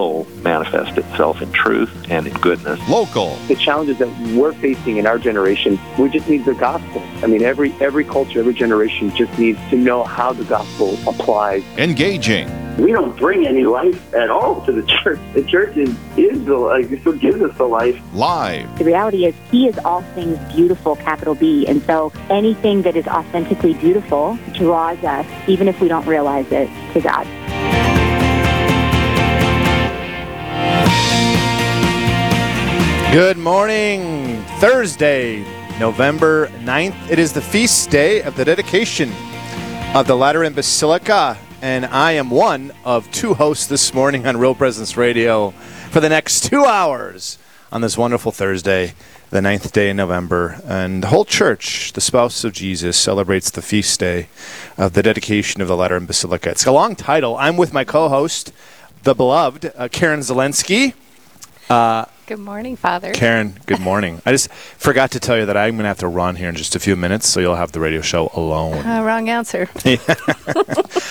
will manifest itself in truth and in goodness. Local. The challenges that we're facing in our generation, we just need the gospel. I mean, every every culture, every generation just needs to know how the gospel applies. Engaging. We don't bring any life at all to the church. The church is, is the life. It's what gives us the life. Live. The reality is, He is all things beautiful, capital B. And so anything that is authentically beautiful draws us, even if we don't realize it, to God. Good morning, Thursday, November 9th. It is the feast day of the dedication of the Lateran Basilica, and I am one of two hosts this morning on Real Presence Radio for the next two hours on this wonderful Thursday, the ninth day in November. And the whole church, the spouse of Jesus, celebrates the feast day of the dedication of the Lateran Basilica. It's a long title. I'm with my co host, the beloved uh, Karen Zelensky. Uh, Good morning, Father. Karen, good morning. I just forgot to tell you that I'm going to have to run here in just a few minutes, so you'll have the radio show alone. Uh, wrong answer.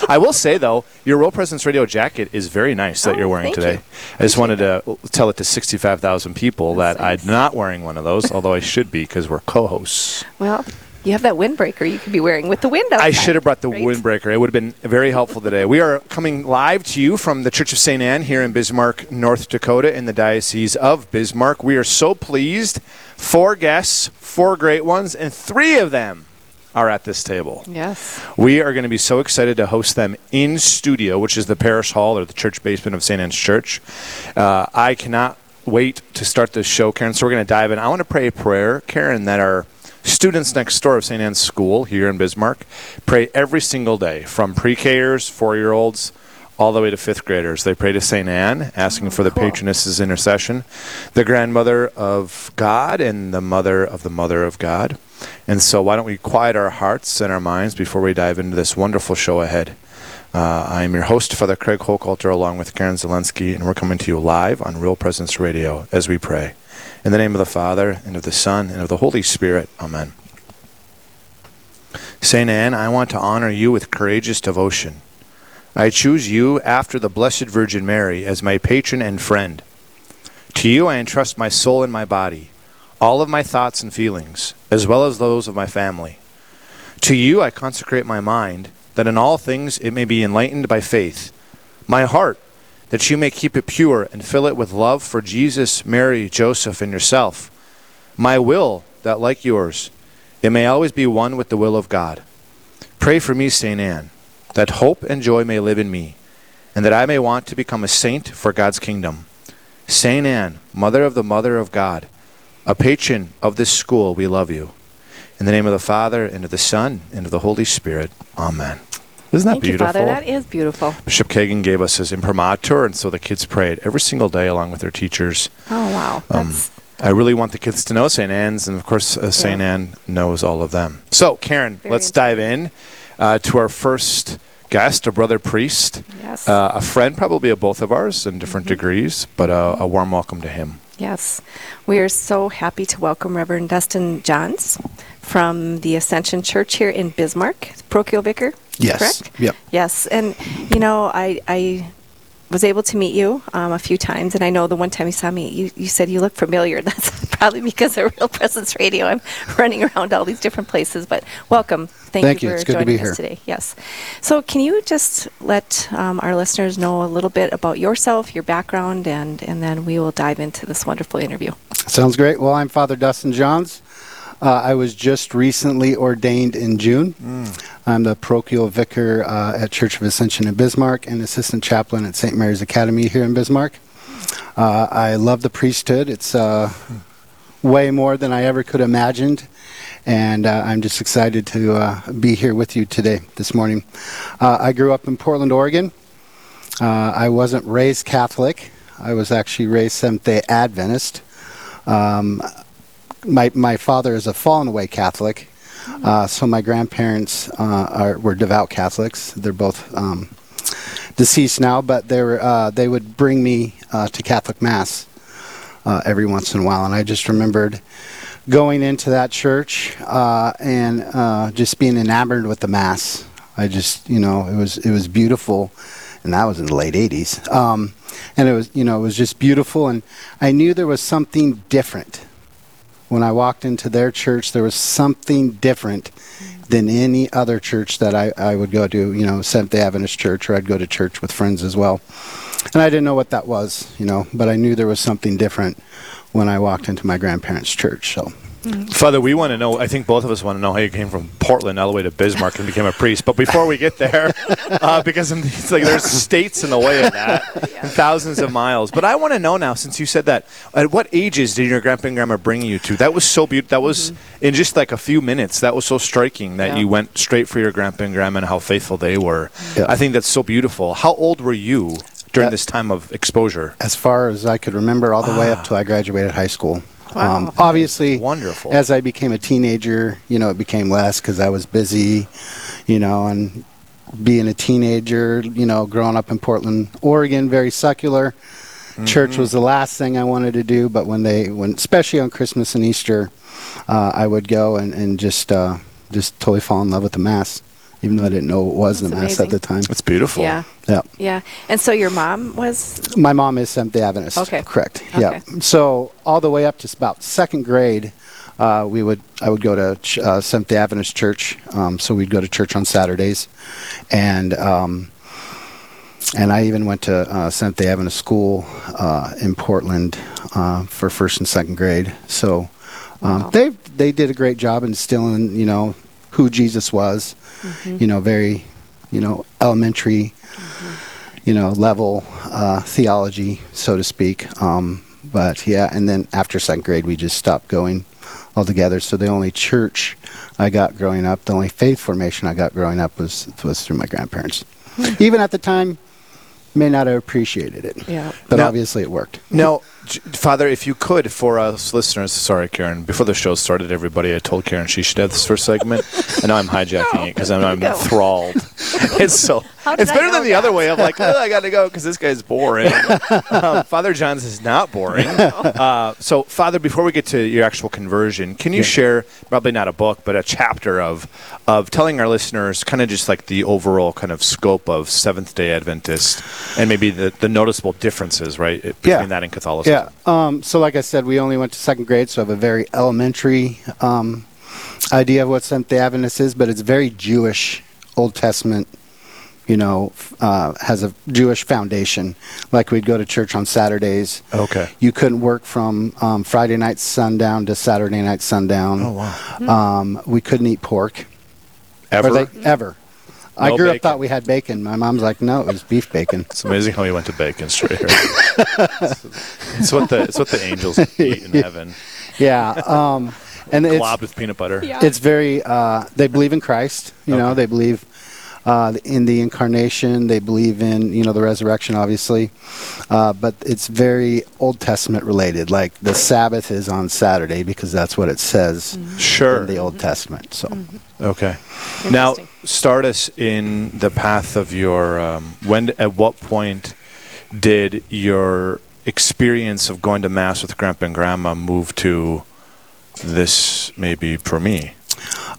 I will say, though, your Real Presence Radio jacket is very nice that Oh, you're wearing today. you. I just wanted to tell it to 65,000 people That's that nice. I'm not wearing one of those, although I should be because we're co hosts. Well, you have that windbreaker you could be wearing with the wind I should have brought the right? windbreaker. It would have been very helpful today. We are coming live to you from the Church of St. Anne here in Bismarck, North Dakota, in the Diocese of Bismarck. We are so pleased. Four guests, four great ones, and three of them are at this table. Yes. We are going to be so excited to host them in studio, which is the parish hall or the church basement of St. Anne's Church. Uh, I cannot wait to start this show, Karen. So we're going to dive in. I want to pray a prayer, Karen, that our students next door of St. Anne's School here in Bismarck pray every single day, from pre-Kers, four-year-olds, all the way to fifth graders. They pray to St. Anne, asking for the cool. patroness's intercession, the grandmother of God and the mother of the mother of God. And so, why don't we quiet our hearts and our minds before we dive into this wonderful show ahead? Uh, I am your host, Father Craig Hochhalter, along with Karen Zelensky, and we're coming to you live on Real Presence Radio as we pray. In the name of the Father, and of the Son, and of the Holy Spirit. Amen. Saint Anne, I want to honor you with courageous devotion. I choose you after the Blessed Virgin Mary as my patron and friend. To you I entrust my soul and my body, all of my thoughts and feelings, as well as those of my family. To you I consecrate my mind, that in all things it may be enlightened by faith, my heart, that you may keep it pure and fill it with love for Jesus, Mary, Joseph, and yourself, my will, that like yours, it may always be one with the will of God. Pray for me, St. Anne, that hope and joy may live in me, and that I may want to become a saint for God's kingdom. Saint Anne, Mother of the Mother of God, a patron of this school, we love you. In the name of the Father, and of the Son, and of the Holy Spirit. Amen. Isn't that Thank beautiful? you, Father. That is beautiful. Bishop Kagan gave us his imprimatur, and so the kids prayed every single day along with their teachers. Oh, wow. Um, I really want the kids to know St. Anne's, and of course, uh, St. Yeah. Anne knows all of them. So, Karen, Very let's dive in uh, to our first guest, a brother priest, yes. uh, a friend probably of both of ours in different Mm-hmm. degrees, but uh, a warm welcome to him. Yes. We are so happy to welcome Reverend Dustin Johns from the Ascension Church here in Bismarck, parochial vicar. Yes. Correct? Yep. Yes. And, you know, I, I was able to meet you um, a few times, and I know the one time you saw me, you, you said you look familiar. That's probably because of Real Presence Radio. I'm running around all these different places, but welcome. Thank, Thank you you. for It's good to joining be us here. today. Yes. So, can you just let um, our listeners know a little bit about yourself, your background, and, and then we will dive into this wonderful interview. Sounds great. Well, I'm Father Dustin Johns. Uh, I was just recently ordained in June. I'm the parochial vicar uh, at Church of Ascension in Bismarck and assistant chaplain at St. Mary's Academy here in Bismarck. Uh, I love the priesthood. It's uh, way more than I ever could have imagined. And uh, I'm just excited to uh, be here with you today, this morning. Uh, I grew up in Portland, Oregon. I wasn't raised Catholic. I was actually raised Seventh day Adventist. Um, my, my father is a fallen away Catholic. Uh, so my grandparents uh, are, were devout Catholics. They're both um, deceased now, but they were uh, they would bring me uh, to Catholic Mass uh, every once in a while, and I just remembered going into that church uh, and just being enamored with the Mass. I just you know it was it was beautiful, and that was in the late 80s. Um, and it was, you know, it was just beautiful, and I knew there was something different. When I walked into their church, there was something different than any other church that I, I would go to, you know, Seventh day Adventist church, or I'd go to church with friends as well. And I didn't know what that was, you know, but I knew there was something different when I walked into my grandparents' church. So Father, we want to know. I think both of us want to know how you came from Portland all the way to Bismarck and became a priest. But before we get there, uh, because it's like there's states in the way of that, thousands of miles. But I want to know now, since you said that, at what ages did your grandpa and grandma bring you to? That was so beautiful. That was in just like a few minutes. That was so striking that Yeah. you went straight for your grandpa and grandma and how faithful they were. Yeah. I think that's so beautiful. How old were you during Uh, this time of exposure? as far as I could remember, all the way up till I graduated high school. Wow. Um, obviously, Wonderful. As I became a teenager, you know, it became less because I was busy, you know, and being a teenager, you know, growing up in Portland, Oregon, very secular. Church was the last thing I wanted to do, but when they, when especially on Christmas and Easter, uh, I would go and, and just uh, just totally fall in love with the mass, even though I didn't know it was the That's mass at amazing. the time. It's beautiful. Yeah. Yeah. Yeah. And so your mom was My mom is Seventh Day Adventist. Okay. Correct. Okay. Yeah. So all the way up to about second grade, uh, we would I would go to ch- uh, Seventh Day Adventist church. Um, so we'd go to church on Saturdays, and um, and I even went to uh, Seventh Day Adventist school uh, in Portland uh, for first and second grade. So um, Wow. they they did a great job instilling you know who Jesus was. You know, very you know elementary you know, level uh, theology, so to speak. Um, but yeah, and then after second grade, we just stopped going altogether. So the only church I got growing up, the only faith formation I got growing up was was through my grandparents. Even at the time, may not have appreciated it. Yeah. But Now- obviously, it worked. Now, Father, if you could, for us listeners, sorry, Karen, before the show started, everybody, I told Karen she should have this first segment. and now I'm hijacking it because I'm, I'm Go. enthralled. It's so. It's I better than the that? other way of like, oh, I got to go because this guy's boring. um, Father Johns is not boring. Uh, so, Father, before we get to your actual conversion, can you Yeah. share, probably not a book, but a chapter of of telling our listeners kind of just like the overall kind of scope of Seventh Day Adventist and maybe the, the noticeable differences, right, between Yeah. that and Catholicism? Yeah. Um, so, like I said, we only went to second grade, so I have a very elementary um, idea of what Seventh Day Adventist is, but it's very Jewish, Old Testament. You know, f- uh, has a Jewish foundation. Like we'd go to church on Saturdays. Okay. You couldn't work from um, Friday night sundown to Saturday night sundown. Oh, wow. Um, we couldn't eat pork. Ever? Or they- ever. I No grew up bacon. thought we had bacon. My mom's like, no, it was beef bacon. It's amazing how he went to bacon straight here. it's what the it's what the angels eat in heaven. yeah. Um, and it's, Globbed with peanut butter. Yeah. it's very uh, they believe in christ you know Okay. they believe uh, in the incarnation they believe in you know the resurrection obviously uh, but it's very old testament related like the sabbath is on saturday because that's what it says Sure. in the old testament so Okay. Now, start us in the path of your. Um, when? At what point did your experience of going to mass with grandpa and grandma move to this? Maybe for me,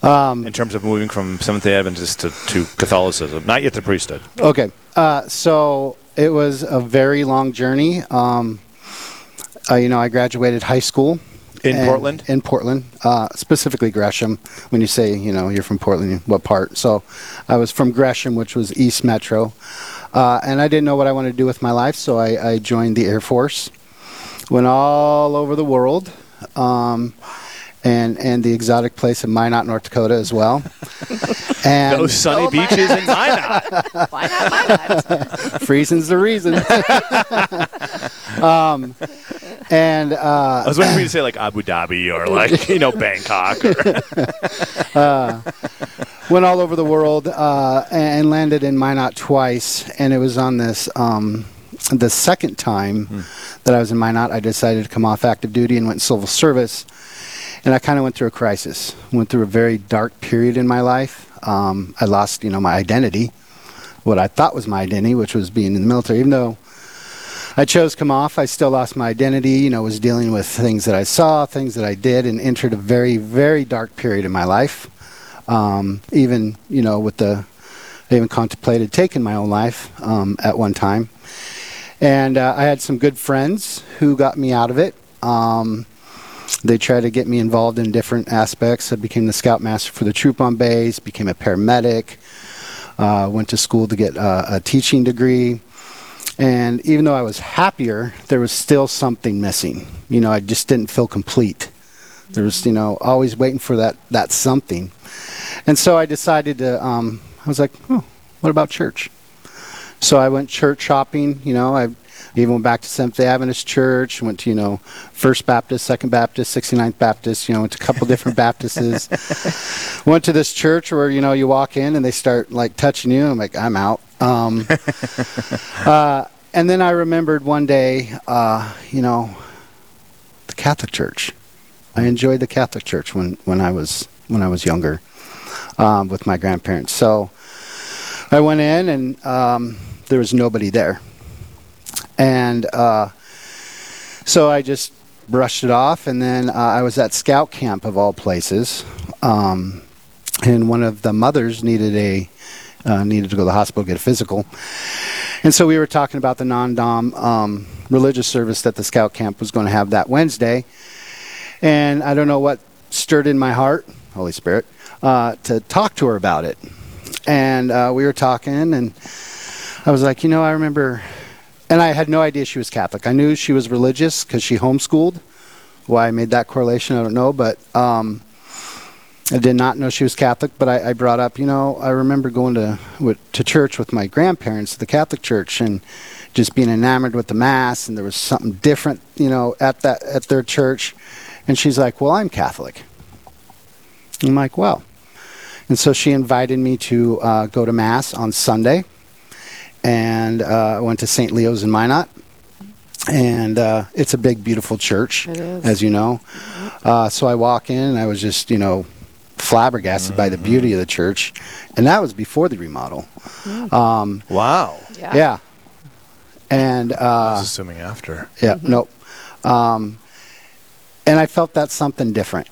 um, in terms of moving from Seventh Day Adventist to, to Catholicism, not yet the priesthood. Okay. Uh, so it was a very long journey. Um, uh, you know, I graduated high school. In and- Portland? In Portland, uh, specifically Gresham. When you say, you know, you're from Portland, what part? So I was from Gresham, which was East Metro. Uh, and I didn't know what I wanted to do with my life, so I, I joined the Air Force. Went all over the world. Um, and, and the exotic place of Minot, North Dakota as well. and Those sunny Oh, my beaches in Minot. Why not? Why not? freezing's the reason. um, and I uh, was waiting for you to say like Abu Dhabi or like you know Bangkok. Or, went all over the world uh, and landed in Minot twice. And it was on this um, the second time that I was in Minot. I decided to come off active duty and went in civil service. And I kind of went through a crisis. Went through a very dark period in my life. Um, I lost, you know, my identity, what I thought was my identity, which was being in the military. Even though I chose come off. I still lost my identity. You know, was dealing with things that I saw, things that I did, and entered a very, very dark period in my life. Um, even you know, with the I even contemplated taking my own life um, at one time. And uh, I had some good friends who got me out of it. Um, they tried to get me involved in different aspects. I became the scoutmaster for the troop on base, became a paramedic, uh, went to school to get uh, a teaching degree. And even though I was happier, there was still something missing. You know, I just didn't feel complete. There was, you know, always waiting for that, that something. And so I decided to, um, I was like, oh, what about church? So I went church shopping. You know, I even went back to Seventh Day Adventist Church. Went to you know First Baptist, Second Baptist, 69th Baptist. You know, went to a couple different Baptists. went to this church where you know you walk in and they start like touching you. I'm like, I'm out. Um, uh, and then I remembered one day, uh, you know, the Catholic Church. I enjoyed the Catholic Church when, when I was when I was younger um, with my grandparents. So I went in and um, there was nobody there. And uh, so I just brushed it off. And then uh, I was at scout camp of all places. Um, and one of the mothers needed a uh, needed to go to the hospital get a physical. And so we were talking about the non-dom um, religious service that the scout camp was going to have that Wednesday. And I don't know what stirred in my heart, Holy Spirit, uh, to talk to her about it. And uh, we were talking, and I was like, you know, I remember, and I had no idea she was Catholic. I knew she was religious because she homeschooled. Why I made that correlation, I don't know, but um, I did not know she was Catholic. But I, I brought up, you know, I remember going to with, to church with my grandparents, the Catholic church, and just being enamored with the mass, and there was something different, you know, at that at their church. And she's like, "Well, I'm Catholic." I'm like, "Well." And so she invited me to uh, go to Mass on Sunday. And uh, I went to St. Leo's in Minot. And uh, it's a big, beautiful church, as you know. Uh, so I walk in, and I was just, you know, flabbergasted by the beauty of the church. And that was before the remodel. Um, Wow. Yeah. yeah. And I uh, was assuming after. yeah, nope. Um, and I felt that something different.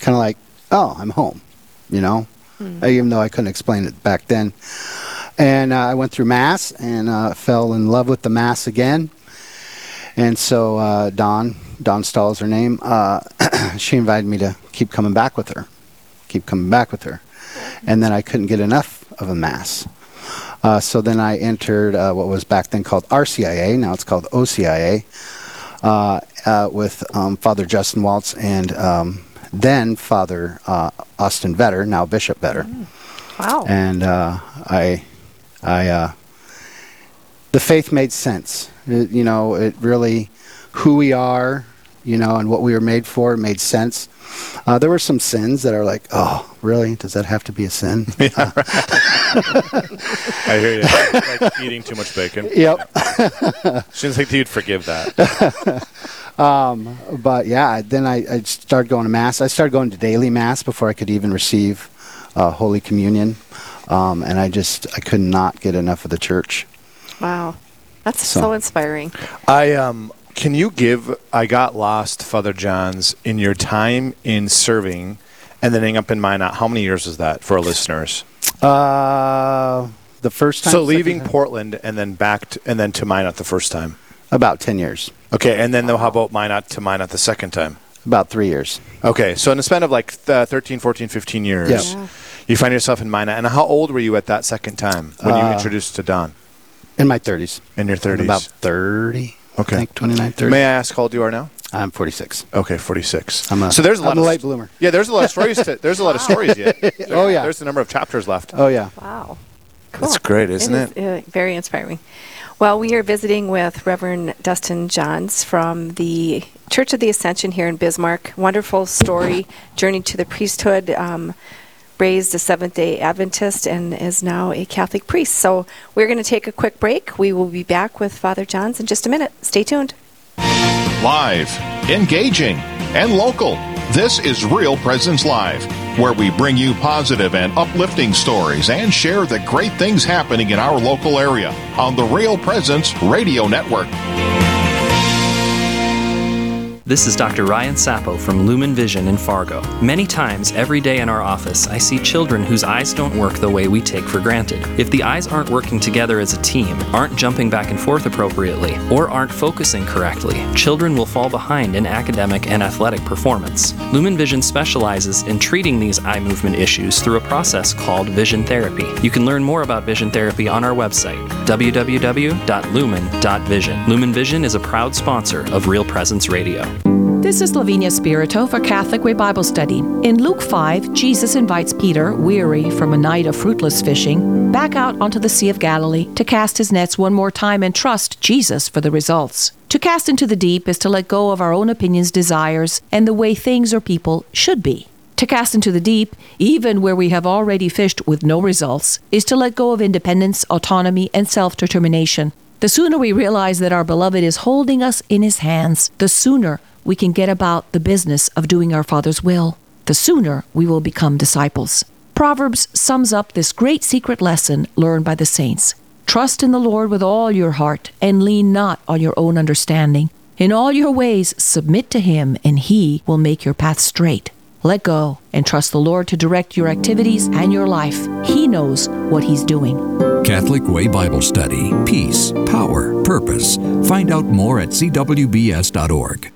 Kind of like, oh, I'm home, you know? Uh, Even though I couldn't explain it back then. And uh, I went through Mass and uh, fell in love with the Mass again. And so uh, Dawn, Dawn Stahl is her name, uh, she invited me to keep coming back with her. Keep coming back with her. And then I couldn't get enough of a Mass. Uh, so then I entered uh, what was back then called RCIA, now it's called OCIA, uh, uh, with um, Father Justin Waltz and um, then Father uh, Austin Vetter, now Bishop Vetter. Wow. And uh, I, I, uh, the faith made sense. It, you know, it really, who we are, you know, and what we were made for made sense. Uh, there were some sins that are like, oh, really? Does that have to be a sin? I hear you. like eating too much bacon. yep. Shouldn't think you'd forgive that. but yeah, then I, I started going to mass. I started going to daily mass before I could even receive uh, Holy Communion, um, and I just I could not get enough of the church. Wow. That's so, So- inspiring. I um can you give I got lost, Father Johns, in your time in serving and then ending up in Minot. How many years was that for our listeners? Uh, the first time. So leaving time? Portland and then back to, and then to Minot the first time. about ten years, Okay, and then though, how about Minot to Minot the second time? about three years. Okay, so in the span of like th- 13, 14, 15 years, Yeah. Yeah. You find yourself in Minot. And how old were you at that second time when you Uh, introduced to Dawn? In my thirties. In your 30s? About thirty. Okay. I think 29, 30. May I ask how old you are now? I'm forty-six. Okay, 46. I'm a- so there's a I'm lot a of late bloomer. Yeah, there's a lot of stories. To, there's a lot of stories yet. Oh, yeah. There's a number of chapters left. Oh yeah. Wow. Cool. That's great, isn't it? is, uh, very inspiring. Well, we are visiting with Reverend Dustin Johns from the Church of the Ascension here in Bismarck. Wonderful story, journey to the priesthood, um, raised a Seventh day Adventist, and is now a Catholic priest. So we're going to take a quick break. We will be back with Father Johns in just a minute. Stay tuned. Live, engaging, and local. This is Real Presence Live, where we bring you positive and uplifting stories and share the great things happening in our local area on the Real Presence Radio Network. This is Dr. Ryan Sapo from Lumen Vision in Fargo. Many times, every day in our office, I see children whose eyes don't work the way we take for granted. If the eyes aren't working together as a team, aren't jumping back and forth appropriately, or aren't focusing correctly, children will fall behind in academic and athletic performance. Lumen Vision specializes in treating these eye movement issues through a process called vision therapy. You can learn more about vision therapy on our website, www.lumen.vision. Lumen Vision is a proud sponsor of Real Presence Radio. This is Lavinia Spirito for Catholic Way Bible Study. In Luke 5, Jesus invites Peter, weary from a night of fruitless fishing, back out onto the Sea of Galilee to cast his nets one more time and trust Jesus for the results. To cast into the deep is to let go of our own opinions, desires, and the way things or people should be. To cast into the deep, even where we have already fished with no results, is to let go of independence, autonomy, and self determination. The sooner we realize that our beloved is holding us in his hands, the sooner we can get about the business of doing our Father's will. The sooner we will become disciples. Proverbs sums up this great secret lesson learned by the saints. Trust in the Lord with all your heart, and lean not on your own understanding. In all your ways, submit to him, and he will make your path straight. Let go and trust the Lord to direct your activities and your life. He knows what He's doing. Catholic Way Bible Study. Peace, power, purpose. Find out more at cwbs.org.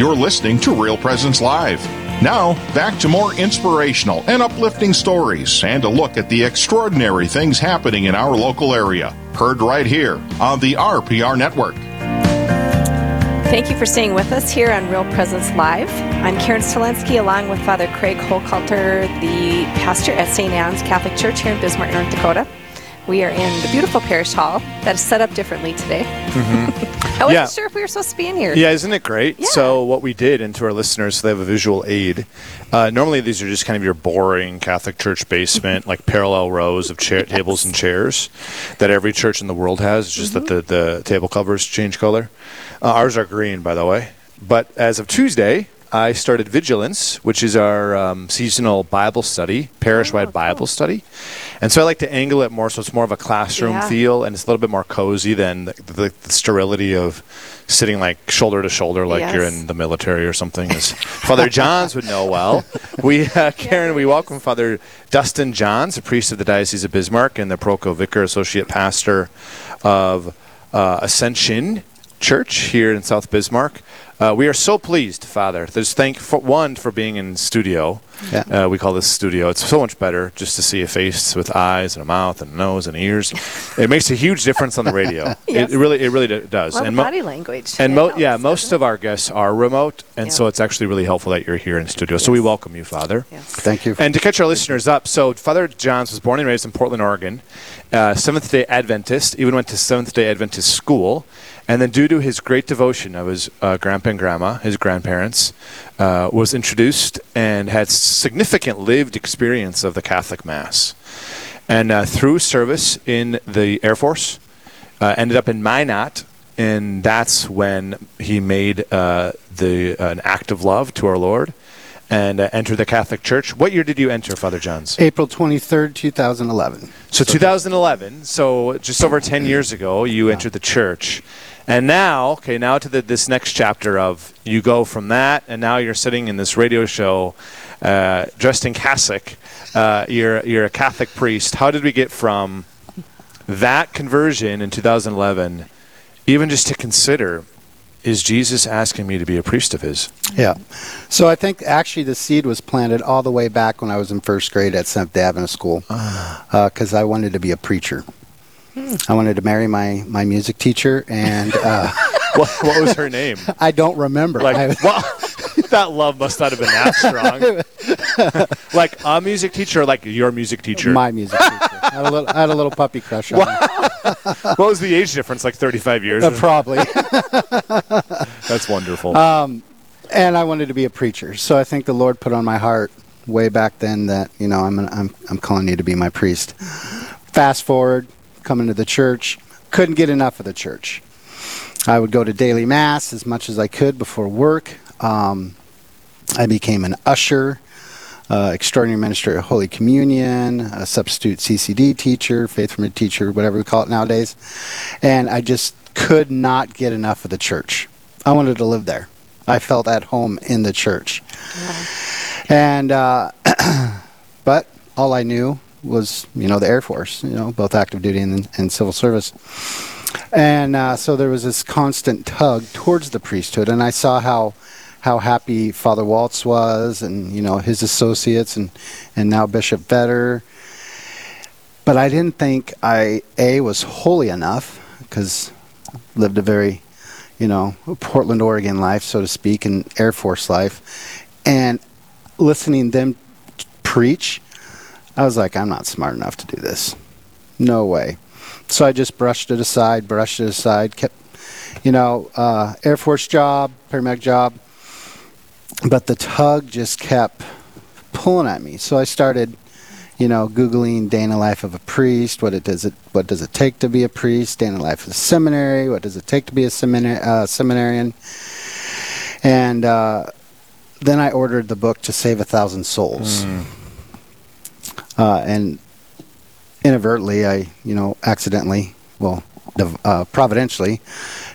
You're listening to Real Presence Live. Now, back to more inspirational and uplifting stories and a look at the extraordinary things happening in our local area. Heard right here on the RPR Network. Thank you for staying with us here on Real Presence Live. I'm Karen Zelensky along with Father Craig Hochhalter, the pastor at St. Anne's Catholic Church here in Bismarck, North Dakota. We are in the beautiful parish hall that is set up differently today. Mm-hmm. I wasn't Yeah. sure if we were supposed to be in here. Yeah, isn't it great? Yeah. So what we did, and to our listeners, so they have a visual aid. Uh, normally, these are just kind of your boring Catholic church basement, like parallel rows of chair, tables and chairs that every church in the world has. It's just that the, the table covers change color. Uh, ours are green, by the way. But as of Tuesday, I started Vigilance, which is our um, seasonal Bible study, parish-wide Bible study. And so I like to angle it more so it's more of a classroom Yeah. feel, and it's a little bit more cozy than the, the, the sterility of sitting like shoulder to shoulder, like you're in the military or something. As Father Johns would know well. We, uh, Karen, we welcome Father Dustin Johns, a priest of the Diocese of Bismarck and the Proco Vicar, Associate Pastor of uh, Ascension Church here in South Bismarck. Uh, we are so pleased, Father. There's thank for one for being in studio. Yeah. Uh, we call this studio. It's so much better just to see a face with eyes and a mouth and a nose and ears. it makes a huge difference on the radio. Yes. it, it really, it really d- does. A lot of and mo- body language. and mo- helps, yeah, most of our guests are remote, and Yeah. so it's actually really helpful that you're here in studio. So we welcome you, Father. Yes. Thank you. And to catch our listeners up, so Father Johns was born and raised in Portland, Oregon, uh, Seventh Day Adventist. Even went to Seventh Day Adventist school, and then due to his great devotion of his uh, grandpa and grandma, his grandparents, uh, was introduced and had significant lived experience of the Catholic Mass, and uh, through service in the Air Force, uh, ended up in Minot. And that's when he made uh, the uh, an act of love to our Lord, and uh, entered the Catholic Church. What year did you enter, Father Johns? April 23rd, 2011. So 2011. So just over 10 years ago, you entered the church, and now, okay, now to the, this next chapter of you go from that, and now you're sitting in this radio show, uh, dressed in cassock. Uh, you're you're a Catholic priest. How did we get from that conversion in 2011, even just to consider? Is Jesus asking me to be a priest of his? Yeah. So I think actually the seed was planted all the way back when I was in first grade at Seventh Day School because I wanted to be a preacher. I wanted to marry my, my music teacher, and uh, What, what was her name? I don't remember. Like, I- well, that love must not have been that strong. like a music teacher, or like your music teacher. my music teacher. I had a little, had a little puppy crush on her. what was the age difference? Like 35 years? Uh, probably. That's wonderful. Um, and I wanted to be a preacher, so I think the Lord put on my heart way back then that you know I'm an, I'm I'm calling you to be my priest. Fast forward, coming to the church, couldn't get enough of the church. I would go to daily mass as much as I could before work. Um, I became an usher, uh, extraordinary minister of Holy Communion, a substitute CCD teacher, faith from a teacher, whatever we call it nowadays. And I just could not get enough of the church. I wanted to live there. I felt at home in the church. And, uh, but all I knew was, you know, the Air Force, you know, both active duty and, and civil service. And uh, so there was this constant tug towards the priesthood, and I saw how how happy Father Waltz was, and you know his associates, and and now Bishop Vetter. But I didn't think I a was holy enough because lived a very, you know, Portland, Oregon life, so to speak, and Air Force life, and listening them preach, I was like, I'm not smart enough to do this. No way. So I just brushed it aside, brushed it aside, kept, you know, uh, Air Force job, paramedic job, but the tug just kept pulling at me. So I started, you know, googling day in the life of a priest. What it does it? What does it take to be a priest? Day in the life of a seminary. What does it take to be a uh, seminarian? And uh, then I ordered the book to save a thousand souls. Uh, and inadvertently, I, you know, accidentally, well, uh, providentially,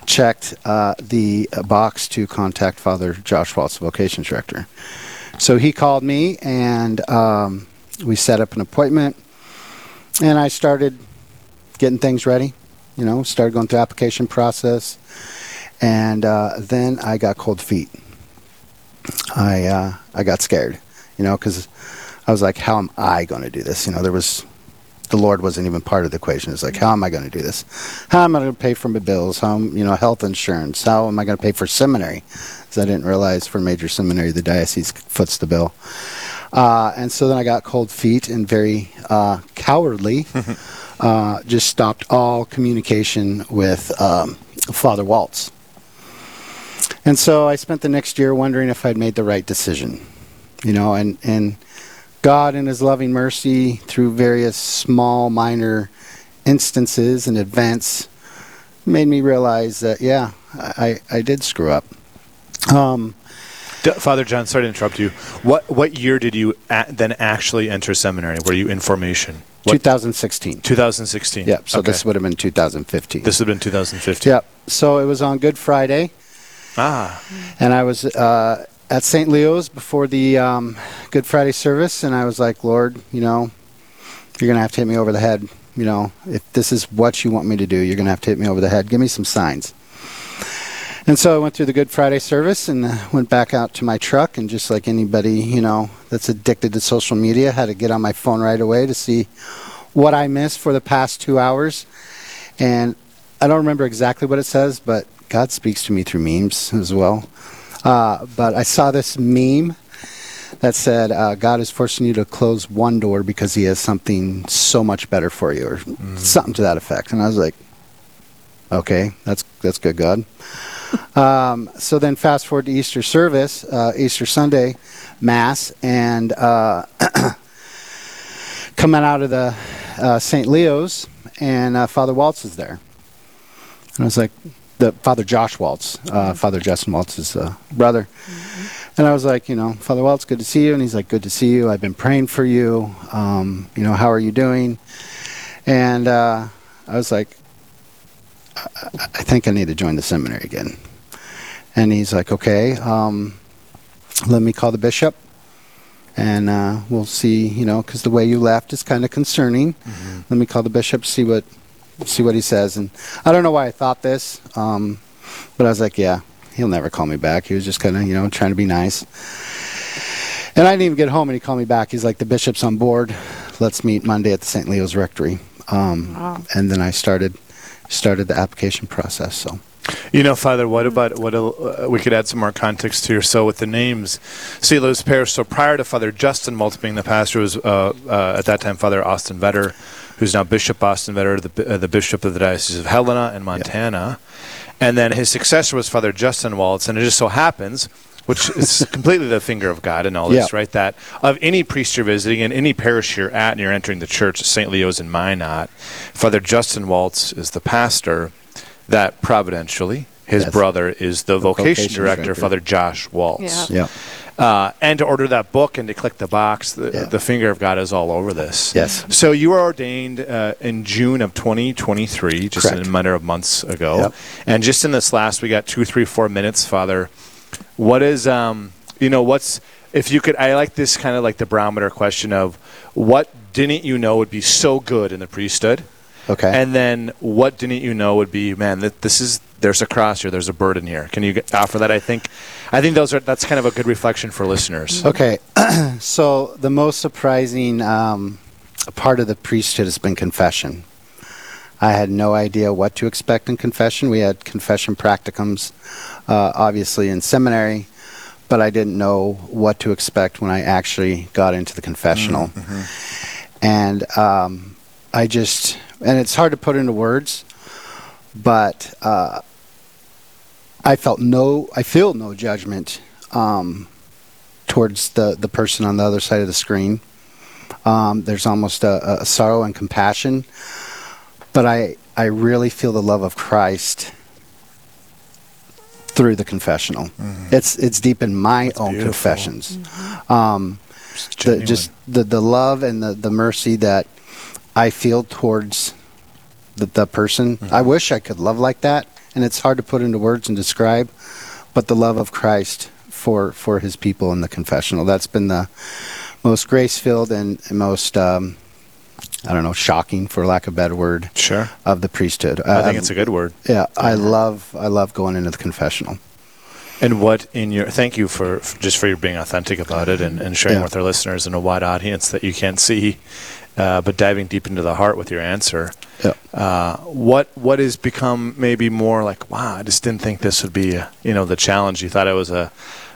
checked uh, the box to contact Father Josh Waltz, the vocations director. So he called me, and um, we set up an appointment, and I started getting things ready. You know, started going through application process, and uh, then I got cold feet. I uh, I got scared, you know, because I was like, how am I going to do this? You know, there was the Lord wasn't even part of the equation. It's like, how am I going to do this? How am I going to pay for my bills? How am- you know health insurance? How am I going to pay for seminary? Because I didn't realize for major seminary the diocese foots the bill. Uh, and so then I got cold feet and very uh, cowardly. uh, just stopped all communication with um, Father Waltz. And so I spent the next year wondering if I'd made the right decision. You know, and, and God, in His loving mercy, through various small, minor instances and events, made me realize that, yeah, I, I did screw up. Um, D- Father John, sorry to interrupt you. What what year did you a- then actually enter seminary? Were you in formation? What- 2016. 2016. Yep. So Okay. this would have been 2015. This would have been 2015. Yep. So it was on Good Friday. Ah. and I was uh, at St. Leo's before the um, Good Friday service, and I was like, Lord, you know, you're gonna have to hit me over the head. You know, if this is what you want me to do, you're gonna have to hit me over the head. Give me some signs. And so I went through the Good Friday service and uh, went back out to my truck, and just like anybody, you know, that's addicted to social media, had to get on my phone right away to see what I missed for the past two hours. And I don't remember exactly what it says, but God speaks to me through memes as well. Uh, but I saw this meme that said, uh, God is forcing you to close one door because he has something so much better for you, or something to that effect. And I was like, okay, that's, that's good, God. um, so then fast forward to Easter service, uh, Easter Sunday Mass, and uh, coming out of the uh, St. Leo's, and uh, Father Waltz is there. And I was like, the Father Josh Waltz, uh, Father Justin Waltz's uh, brother. And I was like, you know, Father Waltz, good to see you. And he's like, good to see you. I've been praying for you. Um, you know, how are you doing? And uh, I was like, I, I think I need to join the seminary again. And he's like, okay, um, let me call the bishop. And uh, we'll see, you know, because the way you left is kind of concerning. Let me call the bishop, see what see what he says. And I don't know why I thought this, um, but I was like, yeah, he'll never call me back. He was just kind of, you know, trying to be nice. And I didn't even get home, and he called me back. He's like, the bishop's on board. Let's meet Monday at the St. Leo's Rectory. Um, And then I started started the application process. So. You know, Father, what about what uh, we could add some more context here? So, with the names, St. Leo's Parish. So, prior to Father Justin Waltz being the pastor, was uh, uh, at that time Father Austin Vetter, who's now Bishop Austin Vetter, the, uh, the Bishop of the Diocese of Helena and Montana. And then his successor was Father Justin Waltz, and it just so happens, which is completely the finger of God and all this, Yeah. right? That of any priest you're visiting in any parish you're at and you're entering the church, St. Leo's in Minot, Father Justin Waltz is the pastor that providentially his Yes. brother is the, vocation, vocation director, director. Father Josh Waltz. Yeah. Uh, and to order that book and to click the box, the, Yeah. the finger of God is all over this. Yes. So you were ordained uh, in June of 2023, just Correct. in a matter of months ago. Yep. And just in this last, we got two, three, four minutes, Father. What is, um, you know, what's, if you could, I like this kind of like the barometer question of what didn't you know would be so good in the priesthood? Okay. And then what didn't you know would be, man, that this is, there's a cross here, there's a burden here. Can you get, offer that? I think, I think those are, that's kind of a good reflection for listeners. Okay, so the most surprising um, part of the priesthood has been confession. I had no idea what to expect in confession. We had confession practicums, uh, obviously in seminary, but I didn't know what to expect when I actually got into the confessional. And um, I just, and it's hard to put into words, but uh, I felt no, I feel no judgment um, towards the, the person on the other side of the screen. Um, there's almost a, a sorrow and compassion, but I, I really feel the love of Christ through the confessional. It's it's deep in my own beautiful. confessions. Um, the, just the, the love and the, the mercy that I feel towards the, the person. I wish I could love like that, and it's hard to put into words and describe. But the love of Christ for for His people in the confessional. That's been the most grace filled and, and most um, I don't know shocking, for lack of a better word, Sure. of the priesthood. I think Um, it's a good word. yeah, I love I love going into the confessional. And what in your thank you for, for just for your being authentic about it and, and sharing Yeah. with our listeners and a wide audience that you can't see, uh, but diving deep into the heart with your answer. Yeah. Uh, what what has become maybe more like wow? I just didn't think this would be a, you know the challenge. You thought it was a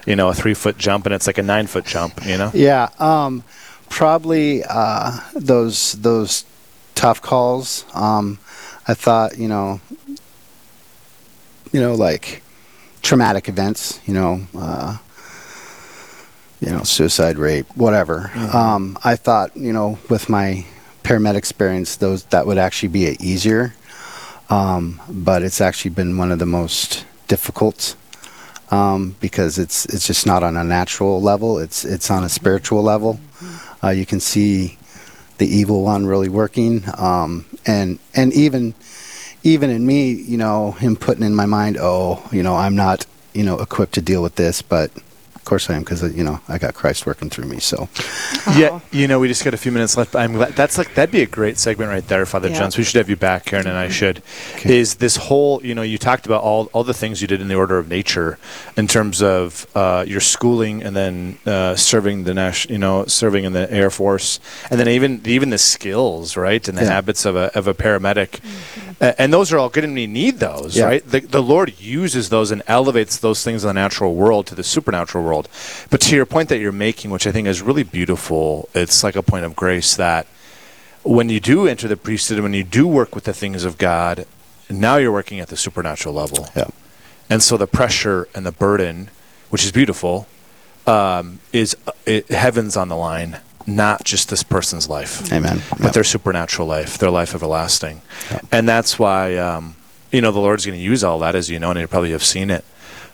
you know a three foot jump and it's like a nine foot jump. You know. Yeah, um, probably uh, those those tough calls. Um, I thought, you know, you know, like traumatic events. You know, uh, you know, suicide, rape, whatever. Um, I thought, you know, with my paramedic experience, those that would actually be easier. Um, but it's actually been one of the most difficult um, because it's it's just not on a natural level. It's it's on a spiritual level. Uh, you can see the evil one really working, um, and and even even in me, you know, him putting in my mind, oh, you know, I'm not you know equipped to deal with this, but course I am because you know I got Christ working through me. So Yeah, you know, we just got a few minutes left. I'm glad that's like that'd be a great segment right there, Father Yeah. Johns. We should have you back, Karen, and I should. Is this whole, you know, you talked about all all the things you did in the order of nature, in terms of uh, your schooling and then uh, serving the national, you know, serving in the Air Force, and then even even the skills, right, and the Yeah. habits of a of a paramedic, A- and those are all good, and we need those, Yeah. right? The, the Lord uses those and elevates those things in the natural world to the supernatural world. But to your point that you're making, which I think is really beautiful, it's like a point of grace that when you do enter the priesthood, and when you do work with the things of God, now you're working at the supernatural level. Yeah. And so the pressure and the burden, which is beautiful, um, is uh, it, heaven's on the line, not just this person's life Amen. but Yeah. their supernatural life, their life everlasting. And that's why, um, you know, the Lord's going to use all that, as you know, and you probably have seen it.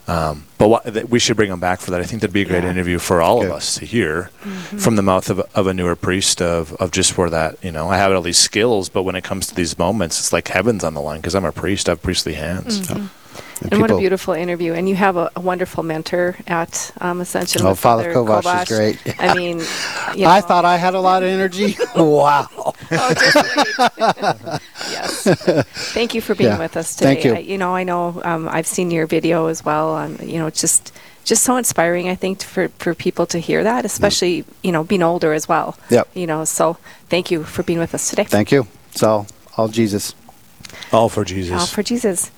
Um, but what, that we should bring him back for that. I think that'd be a great Yeah. interview for all Good. of us to hear from the mouth of, a- of a newer priest of, of just where that, you know, I have all these skills, but when it comes to these moments, it's like heaven's on the line because I'm a priest. I have priestly hands. And And what a beautiful interview. And you have a, a wonderful mentor at um, Ascension. Oh, with Father Kovacs is great. I mean, you I thought I had a lot of energy. wow. Oh, just wait. yes. Thank you for being Yeah. with us today. Thank you. I, you know, I know um, I've seen your video as well. On you know, just just so inspiring. I think for for people to hear that, especially you know, being older as well. Yep. You know, so thank you for being with us today. Thank you. It's all all Jesus. All for Jesus. All for Jesus.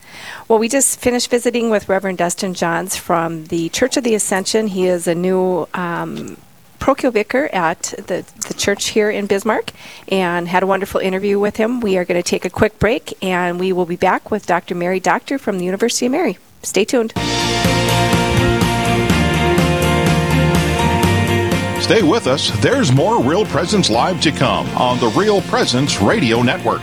Well, we just finished visiting with Reverend Dustin Johns from the Church of the Ascension. He is a new um, parochial vicar at the, the church here in Bismarck and had a wonderful interview with him. We are going to take a quick break and we will be back with Dr. Mary Doctor from the University of Mary. Stay tuned. Stay with us. There's more Real Presence Live to come on the Real Presence Radio Network.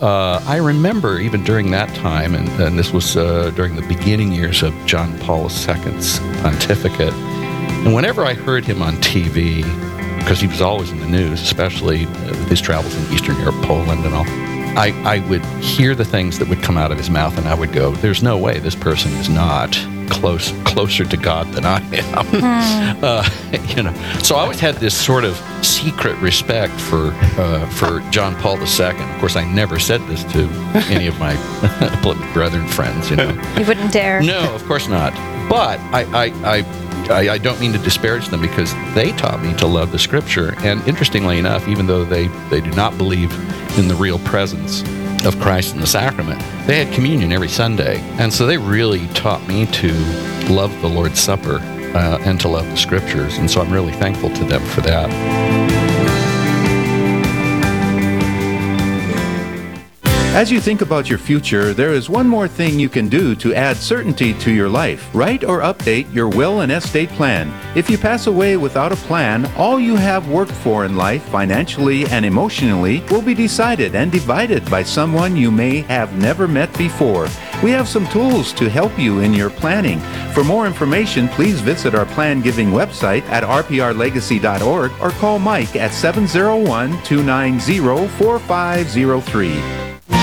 Uh, I remember even during that time, and, and this was uh, during the beginning years of John Paul II's pontificate, and whenever I heard him on TV, because he was always in the news, especially with his travels in Eastern Europe, Poland, and all, I, I would hear the things that would come out of his mouth, and I would go, "There's no way this person is not close closer to God than I am." uh, you know, so I always had this sort of secret respect for uh, for John Paul II. Of course, I never said this to any of my brethren friends. You know, You wouldn't dare. no, of course not. But I, I, I, I, I don't mean to disparage them because they taught me to love the Scripture. And interestingly enough, even though they, they do not believe in the real presence of Christ in the sacrament, they had communion every Sunday. And so they really taught me to love the Lord's Supper uh, and to love the Scriptures. And so I'm really thankful to them for that. As you think about your future, there is one more thing you can do to add certainty to your life. Write or update your will and estate plan. If you pass away without a plan, all you have worked for in life, financially and emotionally, will be decided and divided by someone you may have never met before. We have some tools to help you in your planning. For more information, please visit our plan giving website at rprlegacy.org or call Mike at 701 290 4503.